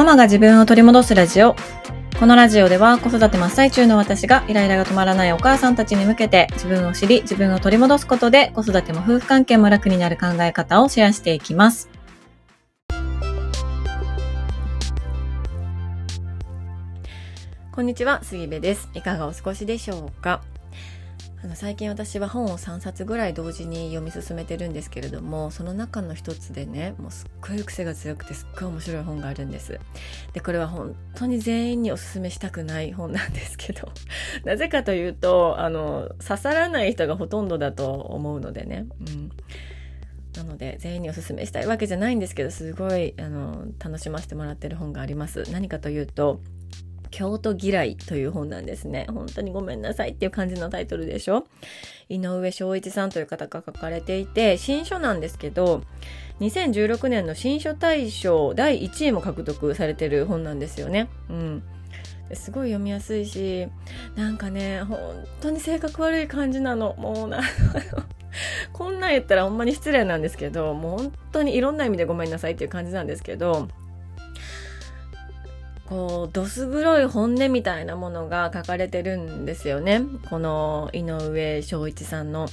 ママが自分を取り戻すラジオ。このラジオでは子育て真っ最中の私がイライラが止まらないお母さんたちに向けて自分を知り自分を取り戻すことで子育ても夫婦関係も楽になる考え方をシェアしていきます。こんにちは、杉部です。いかがお過ごしでしょうか？あの最近私は本を3冊ぐらい同時に読み進めてるんですけれどもその中の一つでねもうすっごい癖が強くてすっごい面白い本があるんです。でこれは本当に全員におすすめしたくない本なんですけど なぜかというとあの刺さらない人がほとんどだと思うのでね。うん。なので全員におすすめしたいわけじゃないんですけどすごいあの楽しませてもらってる本があります。何かというと京都嫌いという本なんですね。本当にごめんなさいっていう感じのタイトルでしょ井上翔一さんという方が書かれていて、新書なんですけど、2016年の新書大賞第1位も獲得されてる本なんですよね。うん。すごい読みやすいし、なんかね、本当に性格悪い感じなの。もうな、こんなん言ったらほんまに失礼なんですけど、もう本当にいろんな意味でごめんなさいっていう感じなんですけど、こうどす黒い本音みたいなものが書かれてるんですよね。この井上翔一さんの。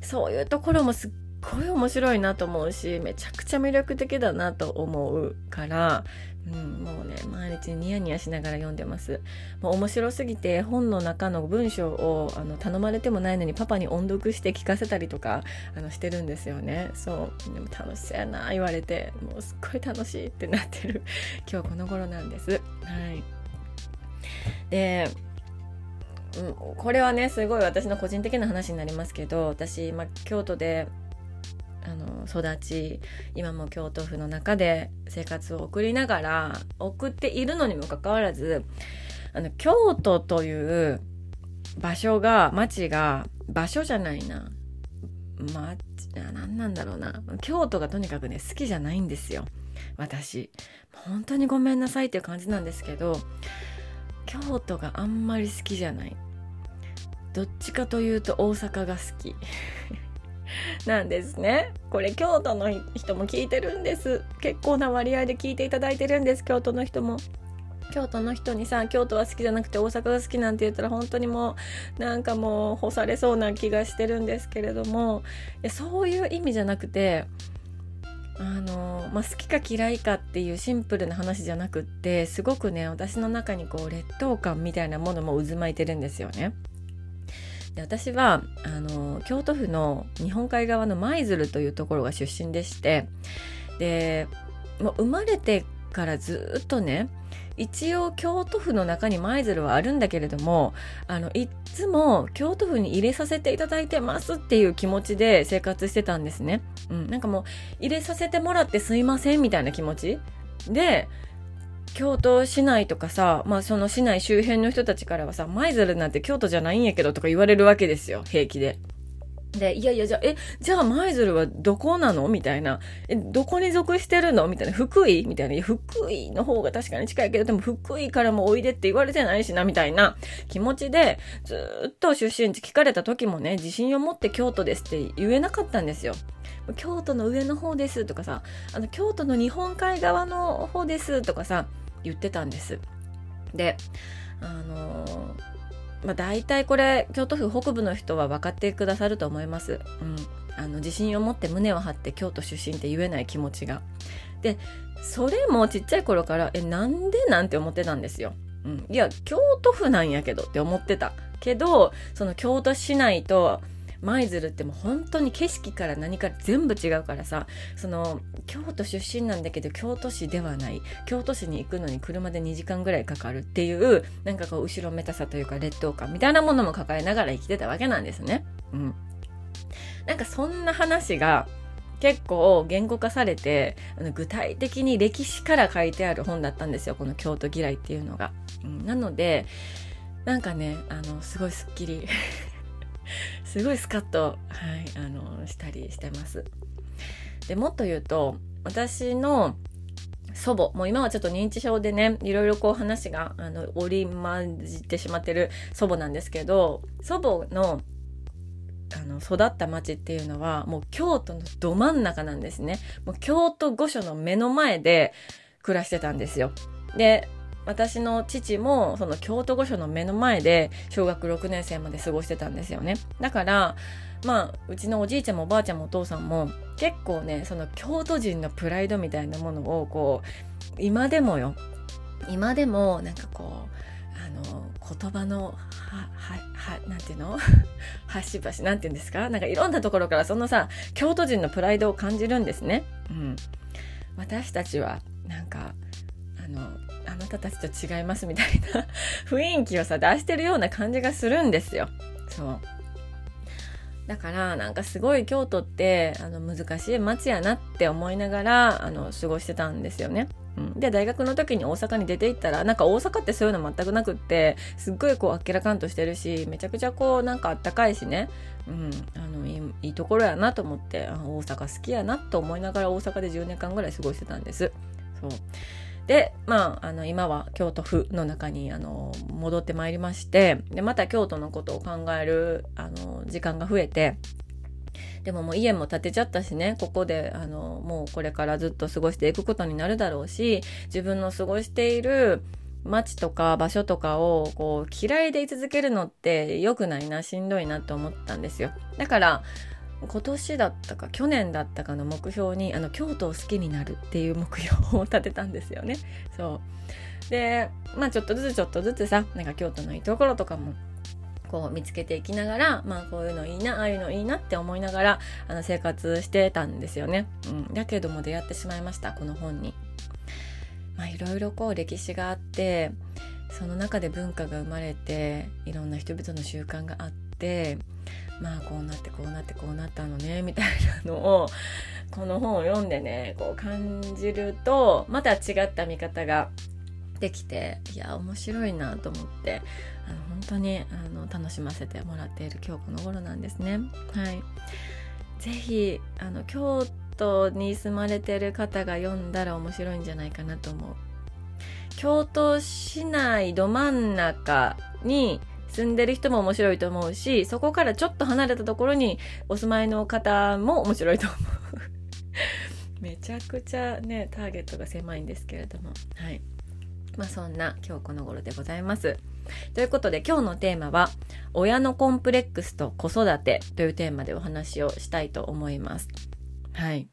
そういうところもすっごい面白いなと思うしめちゃくちゃ魅力的だなと思うからうん、もうね毎日ニヤニヤしながら読んでます。もう面白すぎて本の中の文章をあの頼まれてもないのにパパに音読して聞かせたりとかあのしてるんですよね。そうでも楽しそうやな言われてもうすっごい楽しいってなってる。今日この頃なんです。はい。でうん、これはねすごい私の個人的な話になりますけど私、ま京都であの育ち今も京都府の中で生活を送りながら送っているのにもかかわらずあの京都という場所が町が場所じゃないな。町何なんだろうな。京都がとにかくね好きじゃないんですよ。私。本当にごめんなさいっていう感じなんですけど京都があんまり好きじゃない。どっちかというと大阪が好き。なんですね。これ京都の人も聞いてるんです。結構な割合で聞いていただいてるんです、京都の人も。京都の人にさ京都は好きじゃなくて大阪が好きなんて言ったら本当にもうなんかもう干されそうな気がしてるんですけれどもそういう意味じゃなくてあの、まあ、好きか嫌いかっていうシンプルな話じゃなくってすごくね私の中にこう劣等感みたいなものも渦巻いてるんですよね。で私はあの京都府の日本海側の舞鶴というところが出身でしてでもう生まれてからずっとね一応京都府の中に舞鶴はあるんだけれどもあのいつも京都府に入れさせていただいてますっていう気持ちで生活してたんですね。うん、なんかもう入れさせてもらってすいませんみたいな気持ちで京都市内とかさ、まあその市内周辺の人たちからはさ、舞鶴なんて京都じゃないんやけどとか言われるわけですよ、平気で。で、いやいや、じゃあ、え、じゃあ舞鶴はどこなの？みたいな。え、どこに属してるの？みたいな。福井？みたいな。いや福井の方が確かに近いけど、でも福井からもおいでって言われてないしな、みたいな気持ちで、ずっと出身地聞かれた時もね、自信を持って京都ですって言えなかったんですよ。京都の上の方ですとかさ、あの、京都の日本海側の方ですとかさ、言ってたんです。であのまあ、大体これ京都府北部の人は分かってくださると思います。うん、あの自信を持って胸を張って京都出身って言えない気持ちが。でそれもちっちゃい頃からえなんでなんて思ってたんですよ。うん、いや京都府なんやけどって思ってたけどその京都市内と舞鶴ってもう本当に景色から何か全部違うからさその京都出身なんだけど京都市ではない京都市に行くのに車で2時間ぐらいかかるっていうなんかこう後ろめたさというか劣等感みたいなものも抱えながら生きてたわけなんですね。うん、なんかそんな話が結構言語化されてあの具体的に歴史から書いてある本だったんですよこの京都嫌いっていうのが。うん、なのでなんかねあのすごいすっきり すごいスカッと、はい、あのしたりしてます。でもっと言うと私の祖母もう今はちょっと認知症でねいろいろこう話があの織り交じってしまってる祖母なんですけど祖母のあの育った町っていうのはもう京都のど真ん中なんですねもう京都御所の目の前で暮らしてたんですよで私の父もその京都御所の目の前で小学6年生まで過ごしてたんですよね。だからまあうちのおじいちゃんもおばあちゃんもお父さんも結構ねその京都人のプライドみたいなものをこう今でもよ今でもなんかこうあの言葉のはははなんていうの？端々なんていうんですか？なんかいろんなところからそのさ京都人のプライドを感じるんですね。うん、私たちはなんかあのあなたたちと違いますみたいな 雰囲気をさ出してるような感じがするんですよ。そうだからなんかすごい京都ってあの難しい街やなって思いながらあの過ごしてたんですよね。うん、で大学の時に大阪に出て行ったらなんか大阪ってそういうの全くなくってすっごいこうあっけらかんとしてるしめちゃくちゃこうなんかあったかいしね、うん、あのいいいいところやなと思って大阪好きやなと思いながら大阪で10年間ぐらい過ごしてたんです。そうで、まあ、あの、今は京都府の中に、あの、戻ってまいりまして、で、また京都のことを考える、あの、時間が増えて、でももう家も建てちゃったしね、ここで、あの、もうこれからずっと過ごしていくことになるだろうし、自分の過ごしている街とか場所とかを、こう、嫌いでい続けるのって良くないな、しんどいなと思ったんですよ。だから、今年だったか去年だったかの目標にあの京都を好きになるっていう目標を立てたんですよね。そうでまあちょっとずつちょっとずつさなんか京都のいいところとかもこう見つけていきながらまあこういうのいいなああいうのいいなって思いながらあの生活してたんですよね。うん、だけども出会ってしまいましたこの本に。まあいろいろこう歴史があってその中で文化が生まれていろんな人々の習慣があってまあこうなってこうなってこうなったのねみたいなのをこの本を読んでねこう感じるとまた違った見方ができていや面白いなと思ってあの本当にあの楽しませてもらっている今日この頃なんですね。はい、ぜひあの京都に住まれてる方が読んだら面白いんじゃないかなと思う。京都市内ど真ん中に住んでる人も面白いと思うし、そこからちょっと離れたところにお住まいの方も面白いと思う。めちゃくちゃね、ターゲットが狭いんですけれども。はい。まあそんな今日この頃でございます。ということで今日のテーマは、親のコンプレックスと子育てというテーマでお話をしたいと思います。はい。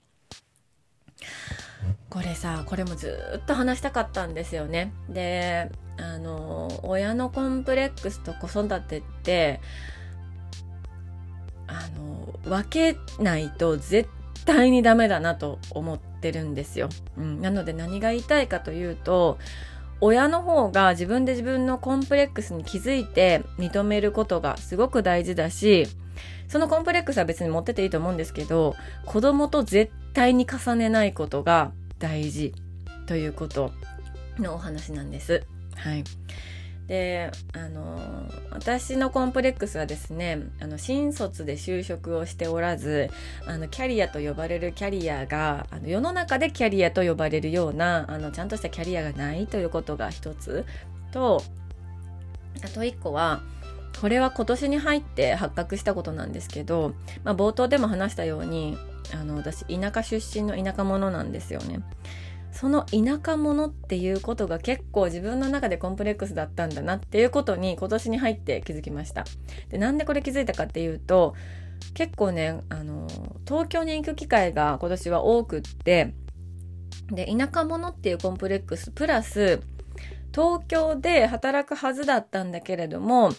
これさ、これもずっと話したかったんですよね。で、あの親のコンプレックスと子育てってあの分けないと絶対にダメだなと思ってるんですよ。うん、なので何が言いたいかというと親の方が自分で自分のコンプレックスに気づいて認めることがすごく大事だしそのコンプレックスは別に持ってていいと思うんですけど子供と絶対に重ねないことが大事ということのお話なんです。はい。であの私のコンプレックスはですねあの新卒で就職をしておらずあのキャリアと呼ばれるキャリアがあの世の中でキャリアと呼ばれるようなあのちゃんとしたキャリアがないということが一つとあと一個はこれは今年に入って発覚したことなんですけど、まあ、冒頭でも話したようにあの私田舎出身の田舎者なんですよね。その田舎者っていうことが結構自分の中でコンプレックスだったんだなっていうことに今年に入って気づきました。でなんでこれ気づいたかっていうと結構ねあの東京に行く機会が今年は多くってで田舎者っていうコンプレックスプラス東京で働くはずだったんだけれども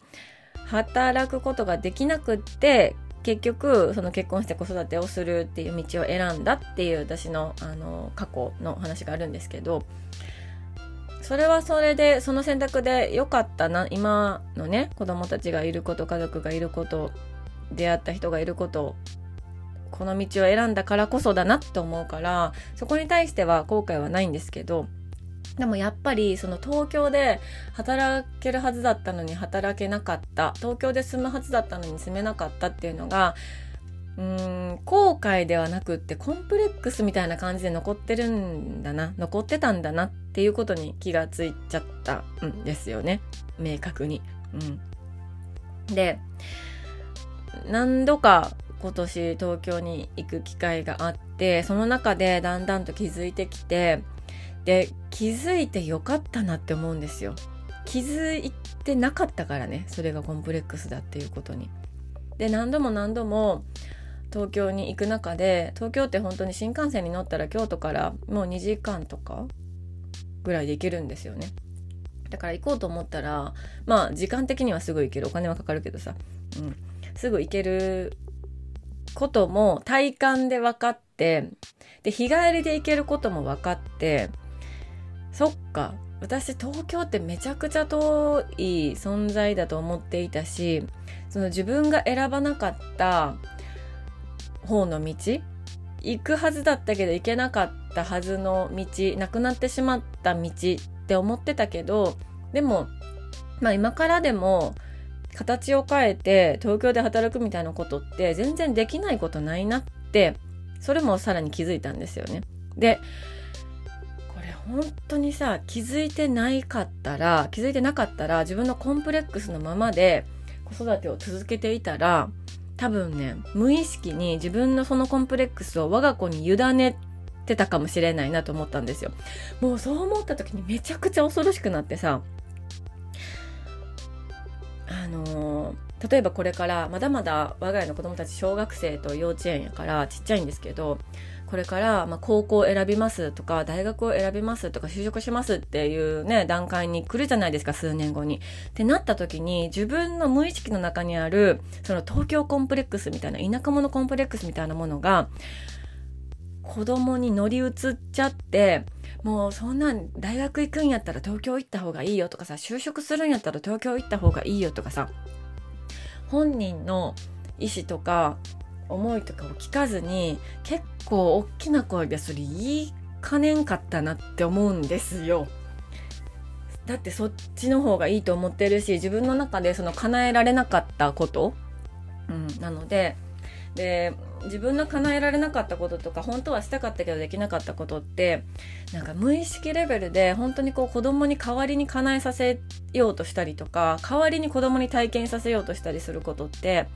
働くことができなくって結局その結婚して子育てをするっていう道を選んだっていう私のあの過去の話があるんですけどそれはそれでその選択で良かったな今のね子供たちがいること家族がいること出会った人がいることこの道を選んだからこそだなって思うからそこに対しては後悔はないんですけどでもやっぱりその東京で働けるはずだったのに働けなかった東京で住むはずだったのに住めなかったっていうのがうん後悔ではなくってコンプレックスみたいな感じで残ってるんだな残ってたんだなっていうことに気がついちゃったんですよね明確に。うん、で何度か今年東京に行く機会があってその中でだんだんと気づいてきてで気づいてよかったなって思うんですよ。気づいてなかったからねそれがコンプレックスだっていうことに。で何度も何度も東京に行く中で東京って本当に新幹線に乗ったら京都からもう2時間とかぐらいで行けるんですよね。だから行こうと思ったらまあ時間的にはすぐ行ける。お金はかかるけどさ、うん、すぐ行けることも体感で分かってで日帰りで行けることも分かってそっか私東京ってめちゃくちゃ遠い存在だと思っていたしその自分が選ばなかった方の道行くはずだったけど行けなかったはずの道なくなってしまった道って思ってたけどでもまあ今からでも形を変えて東京で働くみたいなことって全然できないことないなってそれもさらに気づいたんですよね。で本当にさ気づいてないかったら気づいてなかったら自分のコンプレックスのままで子育てを続けていたら多分ね無意識に自分のそのコンプレックスを我が子に委ねてたかもしれないなと思ったんですよ。もうそう思った時にめちゃくちゃ恐ろしくなってさあのー、例えばこれからまだまだ我が家の子供たち小学生と幼稚園やからちっちゃいんですけどこれから、ま、高校を選びますとか大学を選びますとか就職しますっていうね段階に来るじゃないですか数年後に。ってなった時に自分の無意識の中にあるその東京コンプレックスみたいな田舎者コンプレックスみたいなものが子供に乗り移っちゃってもうそんなん大学行くんやったら東京行った方がいいよとかさ就職するんやったら東京行った方がいいよとかさ本人の意思とか思いとかを聞かずに結構大きな声でそれ言いかねんかったなって思うんですよ。だってそっちの方がいいと思ってるし自分の中でその叶えられなかったこと、うん、なのでで自分の叶えられなかったこととか本当はしたかったけどできなかったことってなんか無意識レベルで本当にこう子供に代わりに叶えさせようとしたりとか代わりに子供に体験させようとしたりすることって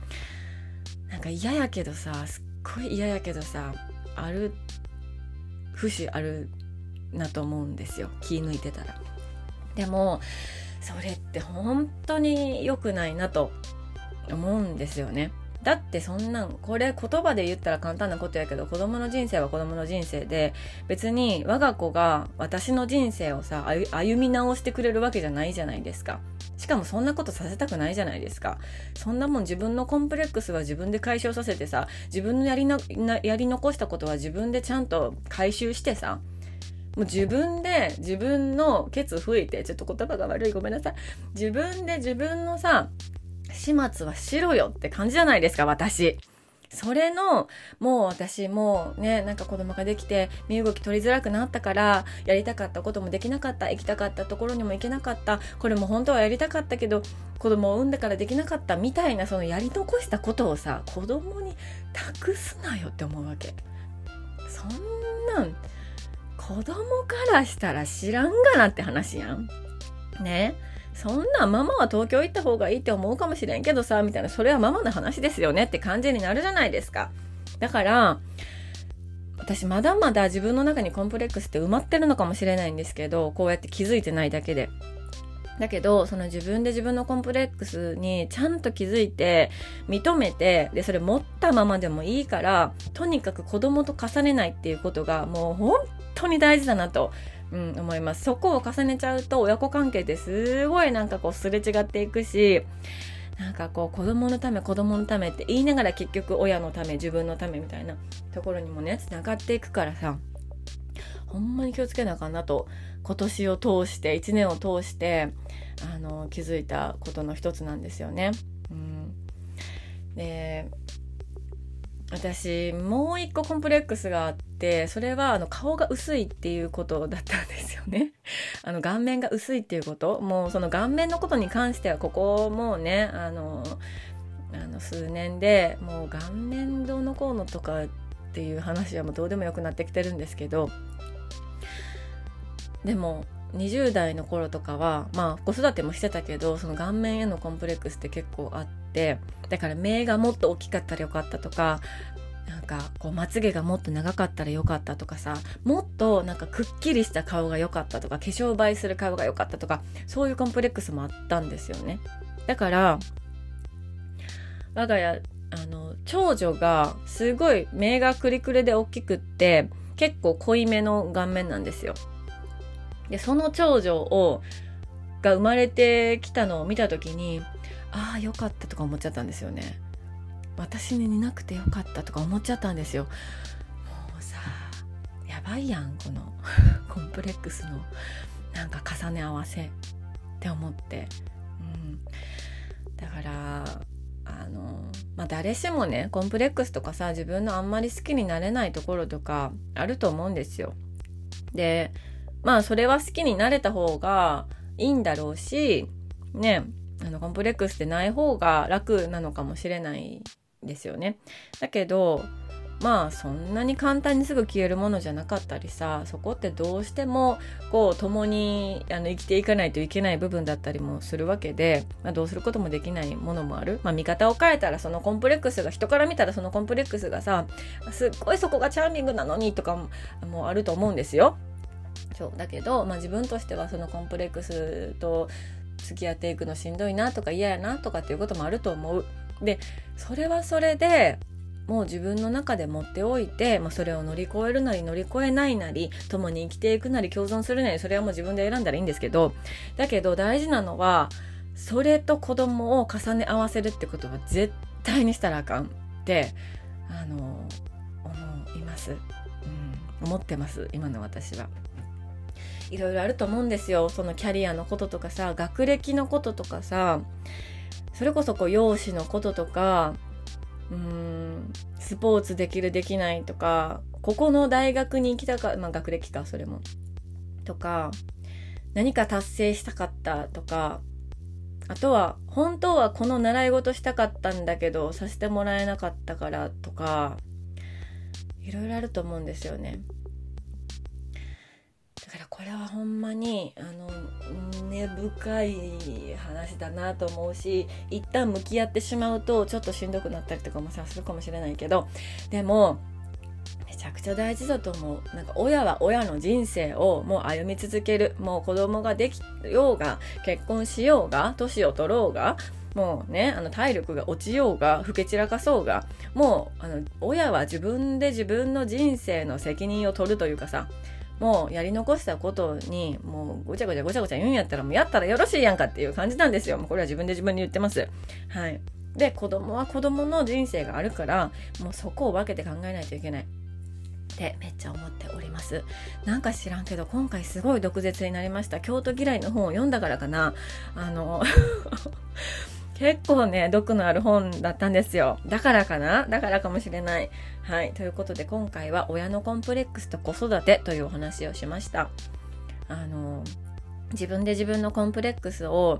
なんか嫌やけどさすっごい嫌やけどさある節あるなと思うんですよ気抜いてたら。でもそれって本当に良くないなと思うんですよね。だってそんなんこれ言葉で言ったら簡単なことやけど子供の人生は子供の人生で別に我が子が私の人生をさ歩み直してくれるわけじゃないじゃないですかしかもそんなことさせたくないじゃないですかそんなもん自分のコンプレックスは自分で解消させてさ自分のやりなやり残したことは自分でちゃんと回収してさもう自分で自分のケツ吹いてちょっと言葉が悪いごめんなさい自分で自分のさ始末はしろよって感じじゃないですか、私。それの、もう私もね、なんか子供ができて、身動き取りづらくなったから、やりたかったこともできなかった、行きたかったところにも行けなかった、これも本当はやりたかったけど、子供を産んでからできなかったみたいな、そのやり残したことをさ、子供に託すなよって思うわけ。そんなん、子供からしたら知らんがなって話やん。ね。そんなママは東京行った方がいいって思うかもしれんけどさみたいな。それはママの話ですよねって感じになるじゃないですか。だから私まだまだ自分の中にコンプレックスって埋まってるのかもしれないんですけどこうやって気づいてないだけで。だけどその自分で自分のコンプレックスにちゃんと気づいて認めてでそれ持ったままでもいいからとにかく子供と重ねないっていうことがもう本当に大事だなと。うん、思います。そこを重ねちゃうと親子関係ってすごいなんかこうすれ違っていくし、なんかこう子供のため子供のためって言いながら結局親のため自分のためみたいなところにもね、繋がっていくからさ、ほんまに気をつけなあかんなと今年を通して1年を通してあの気づいたことの一つなんですよね。うん、で私もう一個コンプレックスがあってそれはあの顔が薄いっていうことだったんですよね。あの顔面が薄いっていうこともうその顔面のことに関してはここもうねあのあの数年でもう顔面どうのこうのとかっていう話はもうどうでもよくなってきてるんですけどでも20代の頃とかはまあ子育てもしてたけどその顔面へのコンプレックスって結構あってだから目がもっと大きかったらよかったとかなんかこうまつげがもっと長かったらよかったとかさもっとなんかくっきりした顔が良かったとか化粧映えする顔が良かったとかそういうコンプレックスもあったんですよね。だから我が家あの長女がすごい目がクリクリで大きくって結構濃いめの顔面なんですよ。でその長女をが生まれてきたのを見た時にああよかったとか思っちゃったんですよね。私に似なくてよかったとか思っちゃったんですよ。もうさやばいやんこの コンプレックスのなんか重ね合わせ。って思って、うん、だからあのまあ誰しもねコンプレックスとかさ自分のあんまり好きになれないところとかあると思うんですよ。でまあそれは好きになれた方がいいんだろうしねあのコンプレックスでない方が楽なのかもしれないですよね。だけどまあそんなに簡単にすぐ消えるものじゃなかったりさそこってどうしてもこう共にあの生きていかないといけない部分だったりもするわけで、まあ、どうすることもできないものもある、まあ、見方を変えたらそのコンプレックスが人から見たらそのコンプレックスがさすっごいそこがチャーミングなのにとかももあると思うんですよ。そうだけど、まあ、自分としてはそのコンプレックスと付き合っていくのしんどいなとか嫌やなとかっていうこともあると思う。でそれはそれでもう自分の中で持っておいて、まあ、それを乗り越えるなり乗り越えないなり共に生きていくなり共存するなりそれはもう自分で選んだらいいんですけどだけど大事なのはそれと子供を重ね合わせるってことは絶対にしたらあかんってあの思います、うん、思ってます今の私は。いろいろあると思うんですよそのキャリアのこととかさ学歴のこととかさそれこそこう容姿のこととかうーんスポーツできるできないとかここの大学に行きたかまあ学歴かそれもとか何か達成したかったとかあとは本当はこの習い事したかったんだけどさせてもらえなかったからとかいろいろあると思うんですよね。これはほんまにあの根深い話だなと思うし一旦向き合ってしまうとちょっとしんどくなったりとかもさするかもしれないけどでもめちゃくちゃ大事だと思う。なんか親は親の人生をもう歩み続ける。もう子供ができようが結婚しようが年を取ろうがもうねあの体力が落ちようが老け散らかそうがもうあの親は自分で自分の人生の責任を取るというかさもうやり残したことにもうごちゃごちゃごちゃごちゃ言うんやったらもうやったらよろしいやんかっていう感じなんですよ。もうこれは自分で自分に言ってます。はい。で、子供は子供の人生があるから、もうそこを分けて考えないといけない。ってめっちゃ思っておりますなんか知らんけど今回すごい毒舌になりました京都嫌いの本を読んだからかなあの結構ね、毒のある本だったんですよ。だからかな？だからかもしれない。はい。ということで今回は親のコンプレックスと子育てというお話をしました。あの、自分で自分のコンプレックスを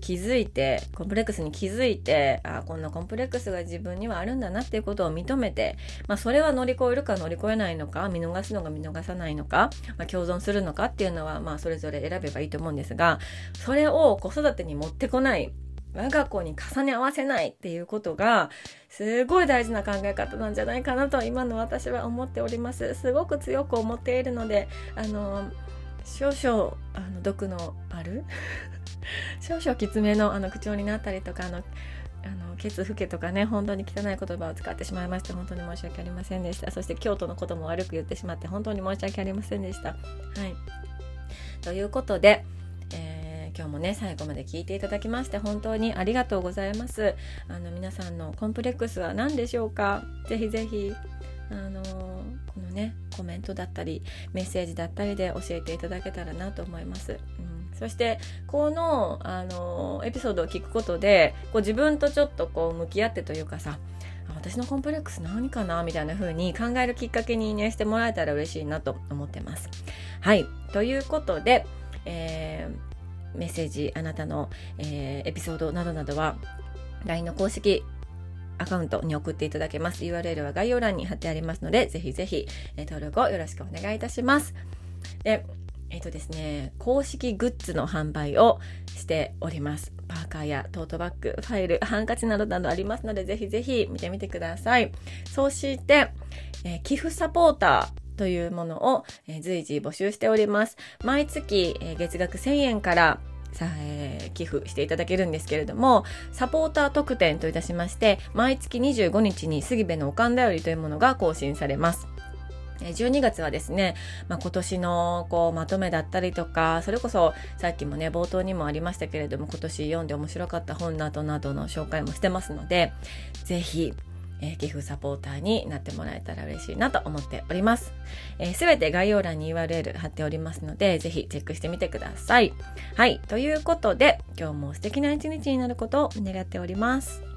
気づいて、コンプレックスに気づいて、あこんなコンプレックスが自分にはあるんだなっていうことを認めて、まあそれは乗り越えるか乗り越えないのか、見逃すのか見逃さないのか、まあ、共存するのかっていうのは、まあそれぞれ選べばいいと思うんですが、それを子育てに持ってこない。我が子に重ね合わせないっていうことがすごい大事な考え方なんじゃないかなと今の私は思っております。すごく強く思っているのであの少々あの毒のある 少々きつめのあの口調になったりとかあのあのケツフケとかね本当に汚い言葉を使ってしまいまして本当に申し訳ありませんでした。そして京都のことも悪く言ってしまって本当に申し訳ありませんでした。はい。ということで今日もね最後まで聞いていただきまして本当にありがとうございます。あの皆さんのコンプレックスは何でしょうか？ぜひぜひあのこのねコメントだったりメッセージだったりで教えていただけたらなと思います、うん、そしてこのあのエピソードを聞くことでこう自分とちょっとこう向き合ってというかさ私のコンプレックス何かな？みたいな風に考えるきっかけにねしてもらえたら嬉しいなと思ってます。はい。ということで、えーメッセージあなたの、えー、エピソードなどなどは LINE の公式アカウントに送っていただけます。URL は概要欄に貼ってありますので、ぜひぜひ、えー、登録をよろしくお願いいたします。で、えっ、ー、とですね、公式グッズの販売をしております。パーカーやトートバッグ、ファイル、ハンカチなどなどありますので、ぜひぜひ見てみてください。そして、えー、寄付サポーターというものを、随時募集しております。毎月、月額1000円からさえー、寄付していただけるんですけれども、サポーター特典といたしまして、毎月25日に杉部のおかんだよりというものが更新されます。12月はですね、まあ、今年のこうまとめだったりとか、それこそさっきもね、冒頭にもありましたけれども、今年読んで面白かった本などなどの紹介もしてますので、ぜひ、えー、寄付サポーターになってもらえたら嬉しいなと思っております。えー、べ、て概要欄に URL 貼っておりますので、ぜひチェックしてみてください。はい。ということで、今日も素敵な一日になることを願っております。